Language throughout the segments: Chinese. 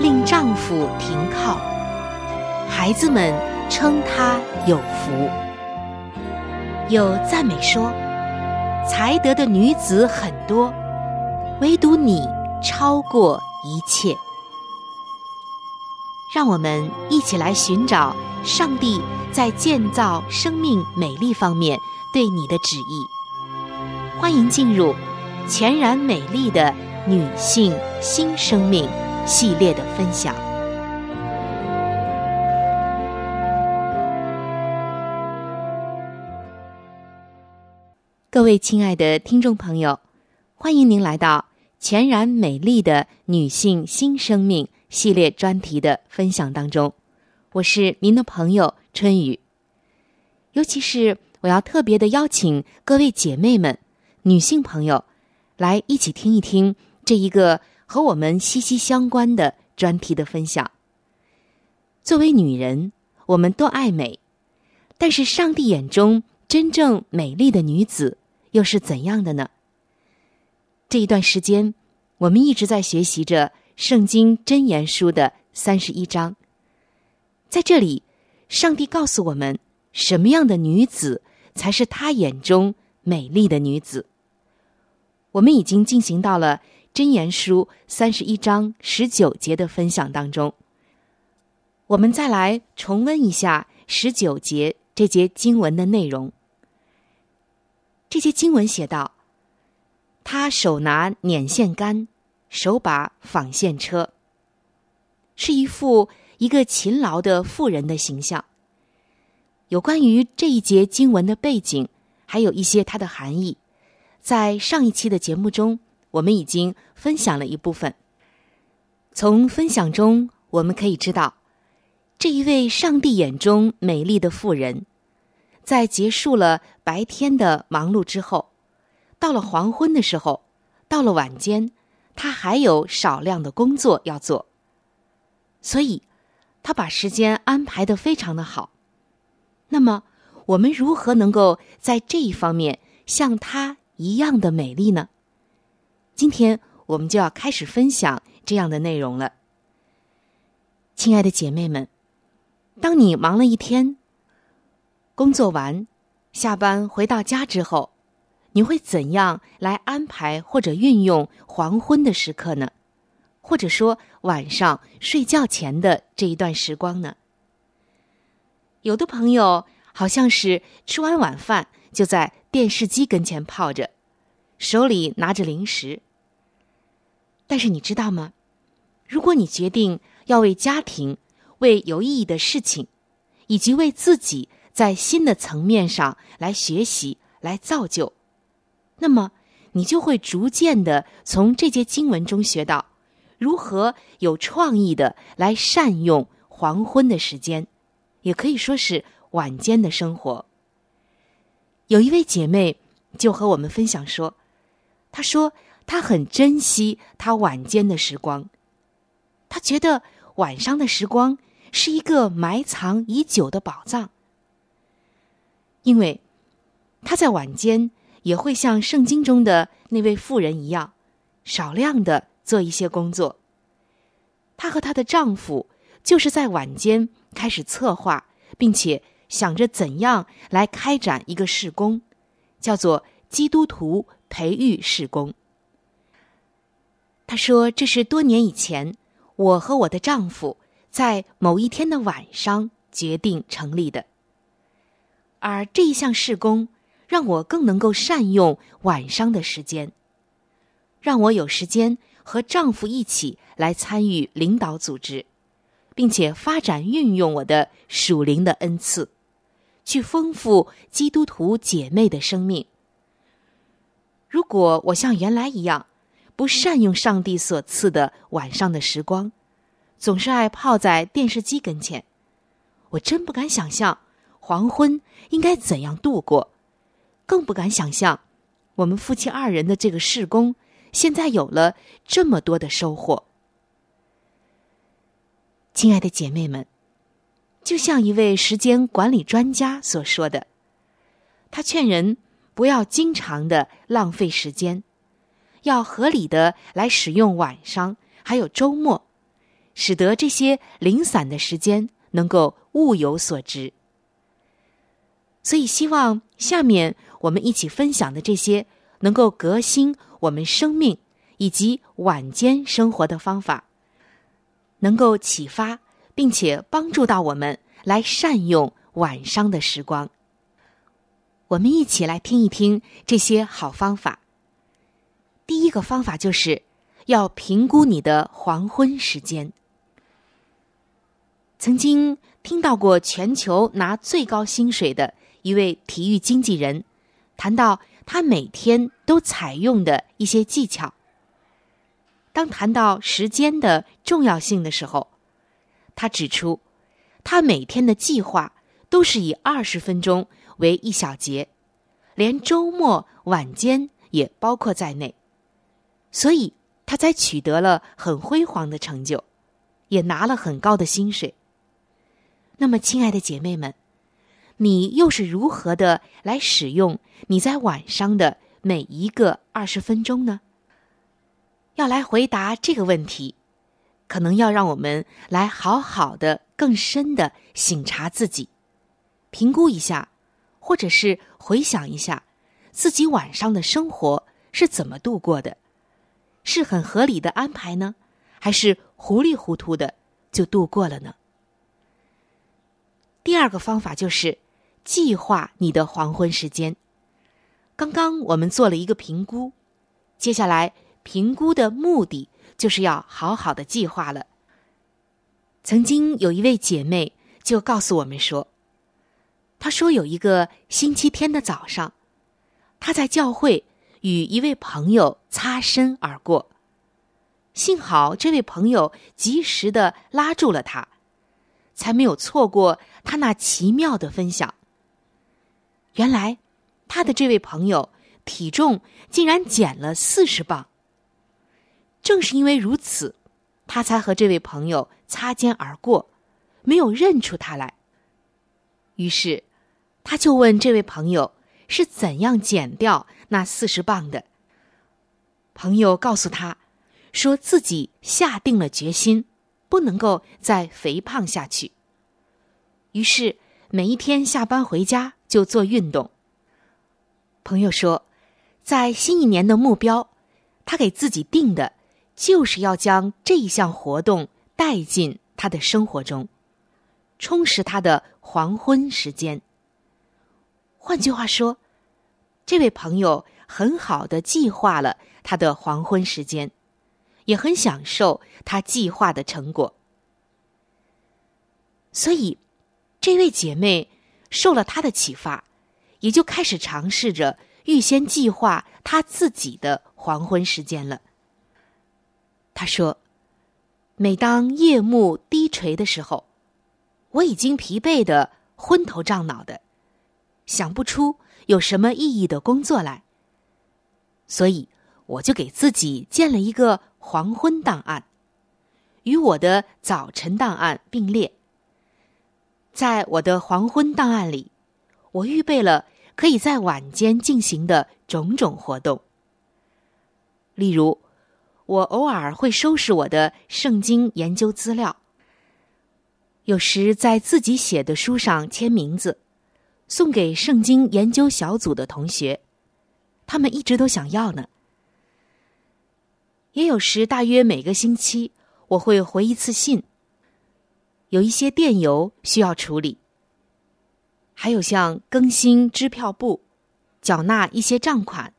令丈夫停靠，孩子们称她有福。有赞美说，才德的女子很多，唯独你超过一切。让我们一起来寻找上帝在建造生命美丽方面对你的旨意。欢迎进入全然美丽的女性新生命。系列的分享。各位亲爱的听众朋友，欢迎您来到全然美丽的女性新生命系列专题的分享当中。我是您的朋友春雨。尤其是我要特别的邀请各位姐妹们、女性朋友来一起听一听这一个。和我们息息相关的专题的分享。作为女人，我们都爱美，但是上帝眼中真正美丽的女子又是怎样的呢？这一段时间，我们一直在学习着《圣经真言书》的三十一章。在这里，上帝告诉我们，什么样的女子才是他眼中美丽的女子。我们已经进行到了。箴言书三十一章十九节的分享当中，我们再来重温一下十九节这节经文的内容。这节经文写道：“他手拿捻线杆，手把纺线车，是一副一个勤劳的妇人的形象。”有关于这一节经文的背景，还有一些它的含义，在上一期的节目中。我们已经分享了一部分。从分享中，我们可以知道，这一位上帝眼中美丽的妇人，在结束了白天的忙碌之后，到了黄昏的时候，到了晚间，她还有少量的工作要做。所以，她把时间安排的非常的好。那么，我们如何能够在这一方面像她一样的美丽呢？今天我们就要开始分享这样的内容了，亲爱的姐妹们，当你忙了一天，工作完，下班回到家之后，你会怎样来安排或者运用黄昏的时刻呢？或者说晚上睡觉前的这一段时光呢？有的朋友好像是吃完晚饭就在电视机跟前泡着，手里拿着零食。但是你知道吗？如果你决定要为家庭、为有意义的事情，以及为自己在新的层面上来学习、来造就，那么你就会逐渐的从这节经文中学到如何有创意的来善用黄昏的时间，也可以说是晚间的生活。有一位姐妹就和我们分享说，她说她很珍惜她晚间的时光，她觉得晚上的时光。是一个埋藏已久的宝藏，因为她在晚间也会像圣经中的那位妇人一样，少量的做一些工作。她和她的丈夫就是在晚间开始策划，并且想着怎样来开展一个事工，叫做基督徒培育事工。她说：“这是多年以前，我和我的丈夫。”在某一天的晚上决定成立的，而这一项事工让我更能够善用晚上的时间，让我有时间和丈夫一起来参与领导组织，并且发展运用我的属灵的恩赐，去丰富基督徒姐妹的生命。如果我像原来一样，不善用上帝所赐的晚上的时光。总是爱泡在电视机跟前，我真不敢想象黄昏应该怎样度过，更不敢想象我们夫妻二人的这个事工现在有了这么多的收获。亲爱的姐妹们，就像一位时间管理专家所说的，他劝人不要经常的浪费时间，要合理的来使用晚上还有周末。使得这些零散的时间能够物有所值，所以希望下面我们一起分享的这些能够革新我们生命以及晚间生活的方法，能够启发并且帮助到我们来善用晚上的时光。我们一起来听一听这些好方法。第一个方法就是要评估你的黄昏时间。曾经听到过全球拿最高薪水的一位体育经纪人谈到他每天都采用的一些技巧。当谈到时间的重要性的时候，他指出，他每天的计划都是以二十分钟为一小节，连周末晚间也包括在内，所以他才取得了很辉煌的成就，也拿了很高的薪水。那么，亲爱的姐妹们，你又是如何的来使用你在晚上的每一个二十分钟呢？要来回答这个问题，可能要让我们来好好的、更深的省察自己，评估一下，或者是回想一下自己晚上的生活是怎么度过的，是很合理的安排呢，还是糊里糊涂的就度过了呢？第二个方法就是计划你的黄昏时间。刚刚我们做了一个评估，接下来评估的目的就是要好好的计划了。曾经有一位姐妹就告诉我们说，她说有一个星期天的早上，她在教会与一位朋友擦身而过，幸好这位朋友及时的拉住了他。才没有错过他那奇妙的分享。原来，他的这位朋友体重竟然减了四十磅。正是因为如此，他才和这位朋友擦肩而过，没有认出他来。于是，他就问这位朋友是怎样减掉那四十磅的。朋友告诉他，说自己下定了决心。不能够再肥胖下去。于是每一天下班回家就做运动。朋友说，在新一年的目标，他给自己定的，就是要将这一项活动带进他的生活中，充实他的黄昏时间。换句话说，这位朋友很好的计划了他的黄昏时间，也很享受他计划的成果。所以，这位姐妹受了他的启发，也就开始尝试着预先计划她自己的黄昏时间了。她说：“每当夜幕低垂的时候，我已经疲惫的昏头胀脑的，想不出有什么意义的工作来。所以，我就给自己建了一个黄昏档案，与我的早晨档案并列。”在我的黄昏档案里，我预备了可以在晚间进行的种种活动。例如，我偶尔会收拾我的圣经研究资料，有时在自己写的书上签名字，送给圣经研究小组的同学，他们一直都想要呢。也有时，大约每个星期，我会回一次信。有一些电邮需要处理，还有像更新支票簿、缴纳一些账款、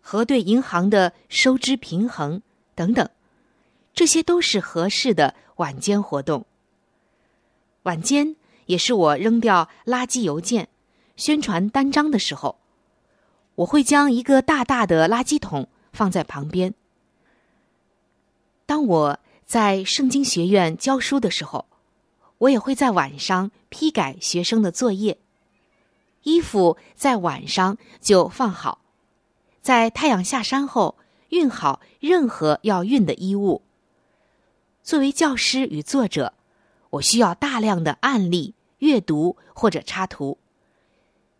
核对银行的收支平衡等等，这些都是合适的晚间活动。晚间也是我扔掉垃圾邮件、宣传单张的时候，我会将一个大大的垃圾桶放在旁边。当我在圣经学院教书的时候。我也会在晚上批改学生的作业，衣服在晚上就放好，在太阳下山后熨好任何要熨的衣物。作为教师与作者，我需要大量的案例阅读或者插图，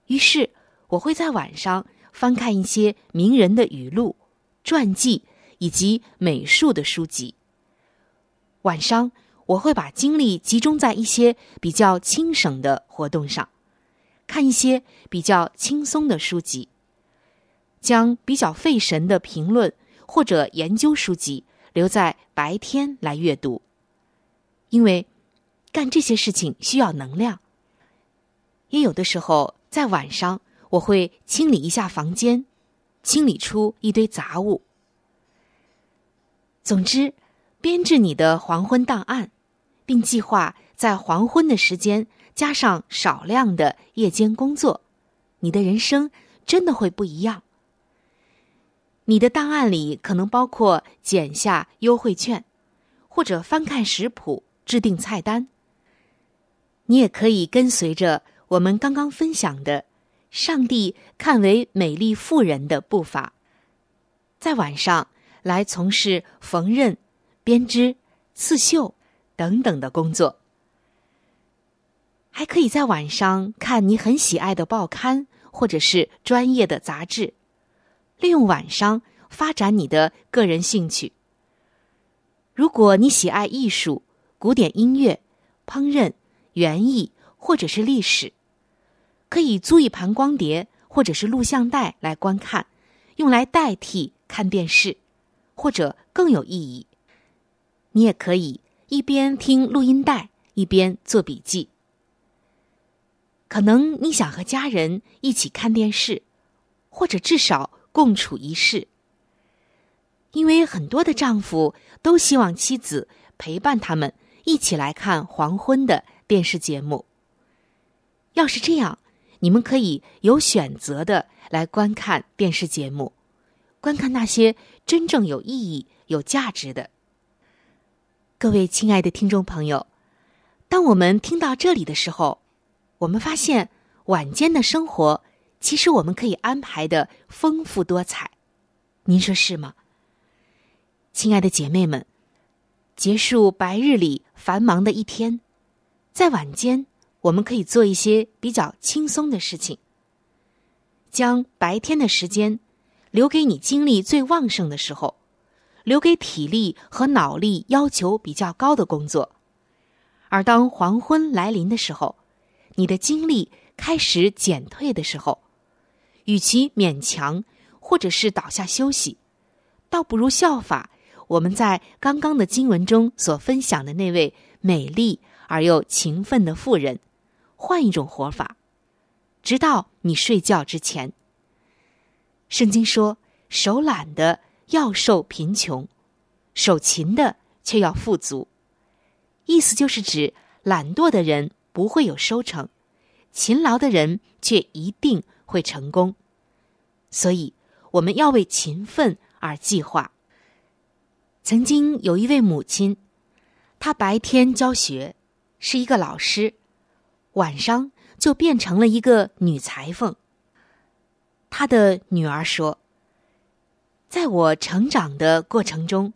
于是我会在晚上翻看一些名人的语录、传记以及美术的书籍。晚上。我会把精力集中在一些比较轻省的活动上，看一些比较轻松的书籍，将比较费神的评论或者研究书籍留在白天来阅读，因为干这些事情需要能量。也有的时候在晚上，我会清理一下房间，清理出一堆杂物。总之，编制你的黄昏档案。并计划在黄昏的时间加上少量的夜间工作，你的人生真的会不一样。你的档案里可能包括剪下优惠券，或者翻看食谱、制定菜单。你也可以跟随着我们刚刚分享的“上帝看为美丽妇人”的步伐，在晚上来从事缝纫、编织、刺绣。等等的工作，还可以在晚上看你很喜爱的报刊或者是专业的杂志，利用晚上发展你的个人兴趣。如果你喜爱艺术、古典音乐、烹饪、园艺或者是历史，可以租一盘光碟或者是录像带来观看，用来代替看电视，或者更有意义。你也可以。一边听录音带，一边做笔记。可能你想和家人一起看电视，或者至少共处一室。因为很多的丈夫都希望妻子陪伴他们一起来看黄昏的电视节目。要是这样，你们可以有选择的来观看电视节目，观看那些真正有意义、有价值的。各位亲爱的听众朋友，当我们听到这里的时候，我们发现晚间的生活其实我们可以安排的丰富多彩，您说是吗？亲爱的姐妹们，结束白日里繁忙的一天，在晚间我们可以做一些比较轻松的事情，将白天的时间留给你精力最旺盛的时候。留给体力和脑力要求比较高的工作，而当黄昏来临的时候，你的精力开始减退的时候，与其勉强或者是倒下休息，倒不如效法我们在刚刚的经文中所分享的那位美丽而又勤奋的妇人，换一种活法，直到你睡觉之前。圣经说：“手懒的要受贫穷，手勤的却要富足。”意思就是指懒惰的人不会有收成，勤劳的人却一定会成功。所以，我们要为勤奋而计划。曾经有一位母亲，她白天教学，是一个老师，晚上就变成了一个女裁缝。他的女儿说：“在我成长的过程中，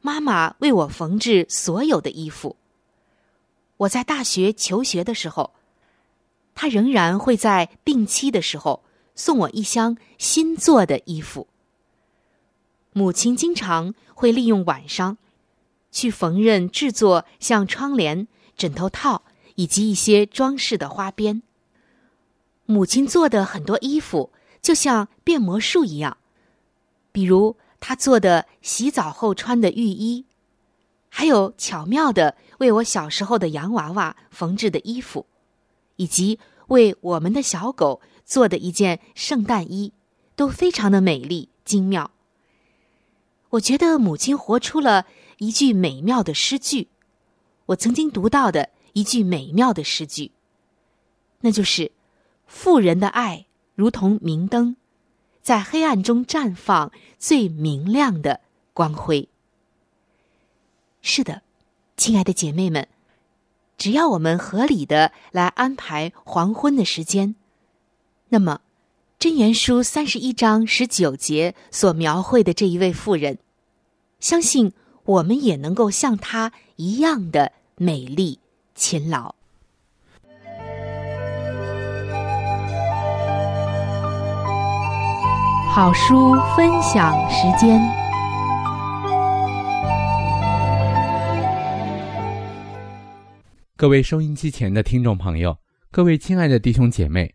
妈妈为我缝制所有的衣服。我在大学求学的时候，她仍然会在定期的时候送我一箱新做的衣服。母亲经常会利用晚上去缝纫制作像窗帘、枕头套以及一些装饰的花边。母亲做的很多衣服。”就像变魔术一样，比如她做的洗澡后穿的浴衣，还有巧妙的为我小时候的洋娃娃缝制的衣服，以及为我们的小狗做的一件圣诞衣，都非常的美丽精妙。我觉得母亲活出了一句美妙的诗句，我曾经读到的一句美妙的诗句，那就是“富人的爱”。如同明灯，在黑暗中绽放最明亮的光辉。是的，亲爱的姐妹们，只要我们合理的来安排黄昏的时间，那么《真言书》三十一章十九节所描绘的这一位妇人，相信我们也能够像她一样的美丽勤劳。好书分享时间。各位收音机前的听众朋友，各位亲爱的弟兄姐妹，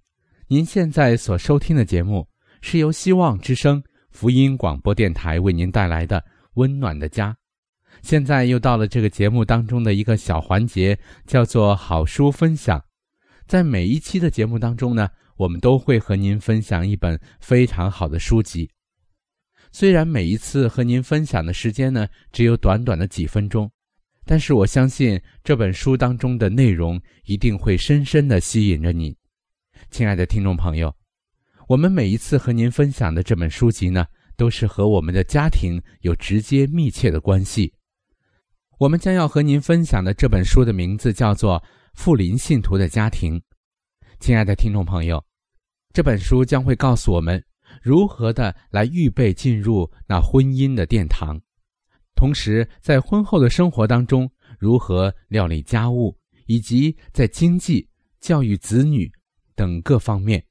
您现在所收听的节目是由希望之声福音广播电台为您带来的《温暖的家》。现在又到了这个节目当中的一个小环节，叫做好书分享。在每一期的节目当中呢。我们都会和您分享一本非常好的书籍，虽然每一次和您分享的时间呢只有短短的几分钟，但是我相信这本书当中的内容一定会深深的吸引着你，亲爱的听众朋友。我们每一次和您分享的这本书籍呢，都是和我们的家庭有直接密切的关系。我们将要和您分享的这本书的名字叫做《富林信徒的家庭》，亲爱的听众朋友。这本书将会告诉我们如何的来预备进入那婚姻的殿堂，同时在婚后的生活当中如何料理家务，以及在经济、教育子女等各方面。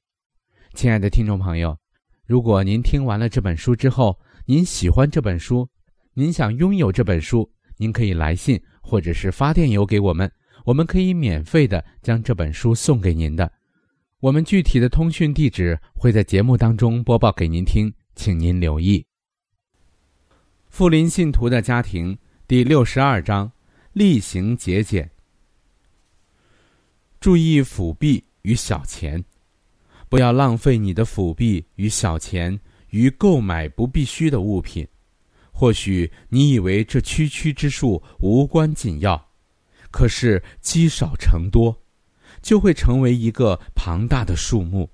亲爱的听众朋友，如果您听完了这本书之后，您喜欢这本书，您想拥有这本书，您可以来信或者是发电邮给我们，我们可以免费的将这本书送给您的。我们具体的通讯地址会在节目当中播报给您听，请您留意。富林信徒的家庭第六十二章：例行节俭。注意辅币与小钱，不要浪费你的辅币与小钱于购买不必须的物品。或许你以为这区区之数无关紧要，可是积少成多。就会成为一个庞大的数目。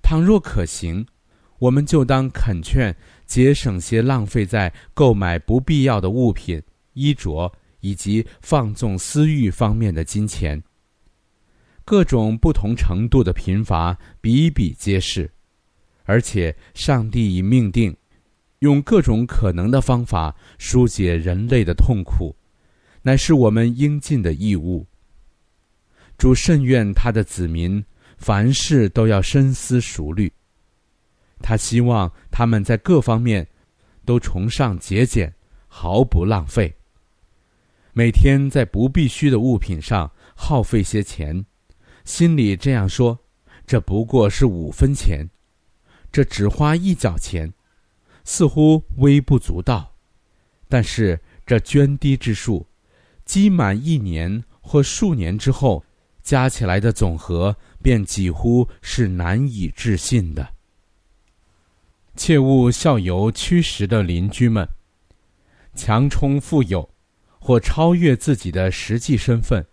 倘若可行，我们就当恳劝节省些浪费在购买不必要的物品、衣着以及放纵私欲方面的金钱。各种不同程度的贫乏比比皆是，而且上帝已命定，用各种可能的方法疏解人类的痛苦，乃是我们应尽的义务。主甚愿他的子民凡事都要深思熟虑。他希望他们在各方面都崇尚节俭，毫不浪费。每天在不必须的物品上耗费些钱，心里这样说：这不过是五分钱，这只花一角钱，似乎微不足道。但是这涓滴之数，积满一年或数年之后。加起来的总和便几乎是难以置信的。切勿效尤驱使的邻居们，强充富有，或超越自己的实际身份，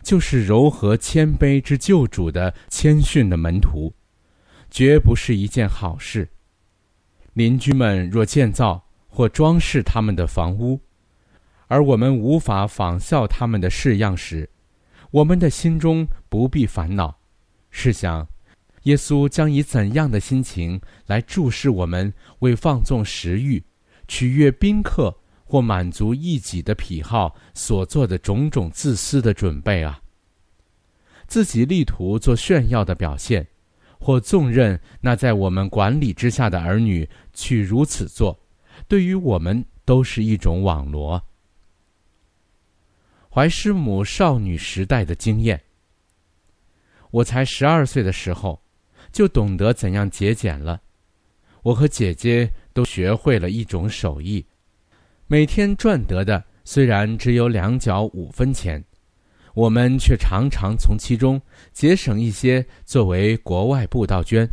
就是柔和谦卑之救主的谦逊的门徒，绝不是一件好事。邻居们若建造或装饰他们的房屋，而我们无法仿效他们的式样时，我们的心中不必烦恼。试想。耶稣将以怎样的心情来注视我们为放纵食欲、取悦宾客或满足一己的癖好所做的种种自私的准备啊？自己力图做炫耀的表现，或纵任那在我们管理之下的儿女去如此做，对于我们都是一种网罗。怀师母少女时代的经验，我才十二岁的时候。就懂得怎样节俭了。我和姐姐都学会了一种手艺，每天赚得的虽然只有两角五分钱，我们却常常从其中节省一些作为国外布道捐。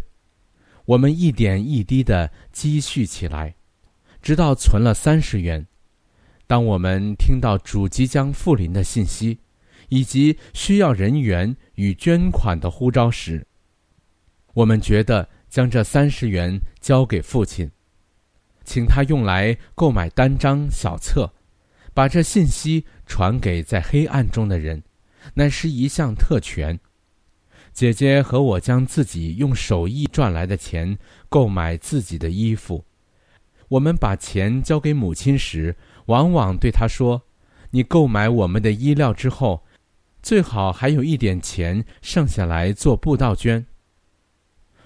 我们一点一滴的积蓄起来，直到存了三十元。当我们听到主即将复临的信息，以及需要人员与捐款的呼召时，我们觉得将这三十元交给父亲，请他用来购买单张小册，把这信息传给在黑暗中的人，乃是一项特权。姐姐和我将自己用手艺赚来的钱购买自己的衣服。我们把钱交给母亲时，往往对她说：“你购买我们的衣料之后，最好还有一点钱剩下来做布道捐。”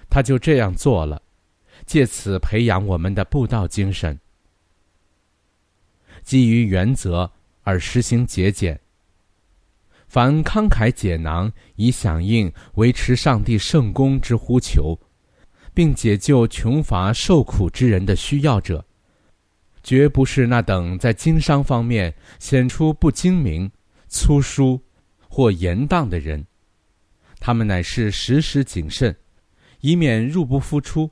他就这样做了，借此培养我们的布道精神。基于原则而实行节俭。凡慷慨解囊以响应维持上帝圣功之呼求，并解救穷乏受苦之人的需要者，绝不是那等在经商方面显出不精明、粗疏或严当的人，他们乃是时时谨慎。以免入不敷出，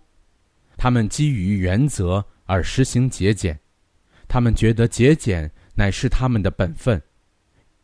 他们基于原则而实行节俭，他们觉得节俭乃是他们的本分，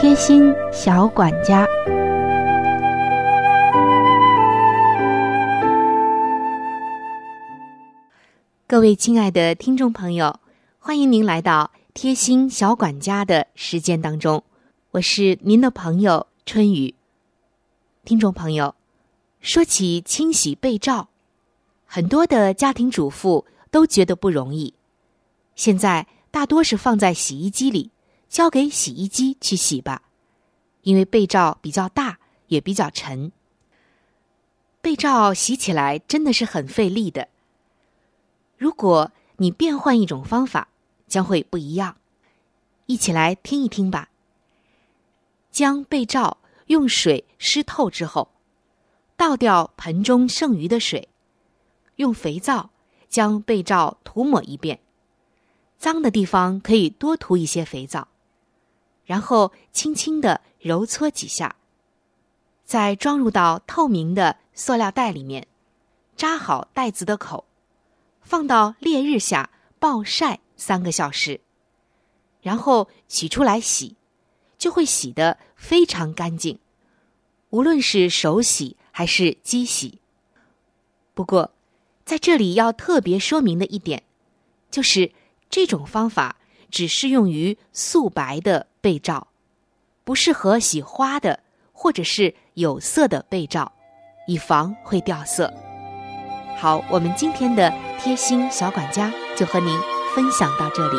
贴心小管家，各位亲爱的听众朋友，欢迎您来到贴心小管家的时间当中，我是您的朋友。春雨，听众朋友，说起清洗被罩，很多的家庭主妇都觉得不容易。现在大多是放在洗衣机里，交给洗衣机去洗吧，因为被罩比较大，也比较沉。被罩洗起来真的是很费力的。如果你变换一种方法，将会不一样。一起来听一听吧。将被罩用水湿透之后，倒掉盆中剩余的水，用肥皂将被罩涂抹一遍，脏的地方可以多涂一些肥皂，然后轻轻的揉搓几下，再装入到透明的塑料袋里面，扎好袋子的口，放到烈日下暴晒三个小时，然后取出来洗。就会洗得非常干净，无论是手洗还是机洗。不过，在这里要特别说明的一点，就是这种方法只适用于素白的被罩，不适合洗花的或者是有色的被罩，以防会掉色。好，我们今天的贴心小管家就和您分享到这里。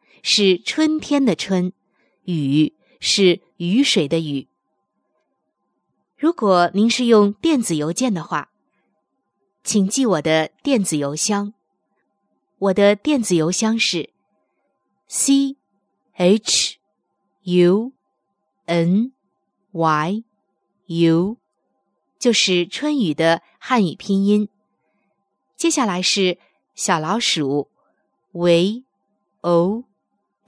是春天的春，雨是雨水的雨。如果您是用电子邮件的话，请记我的电子邮箱。我的电子邮箱是 c h u n y u，就是春雨的汉语拼音。接下来是小老鼠 v o。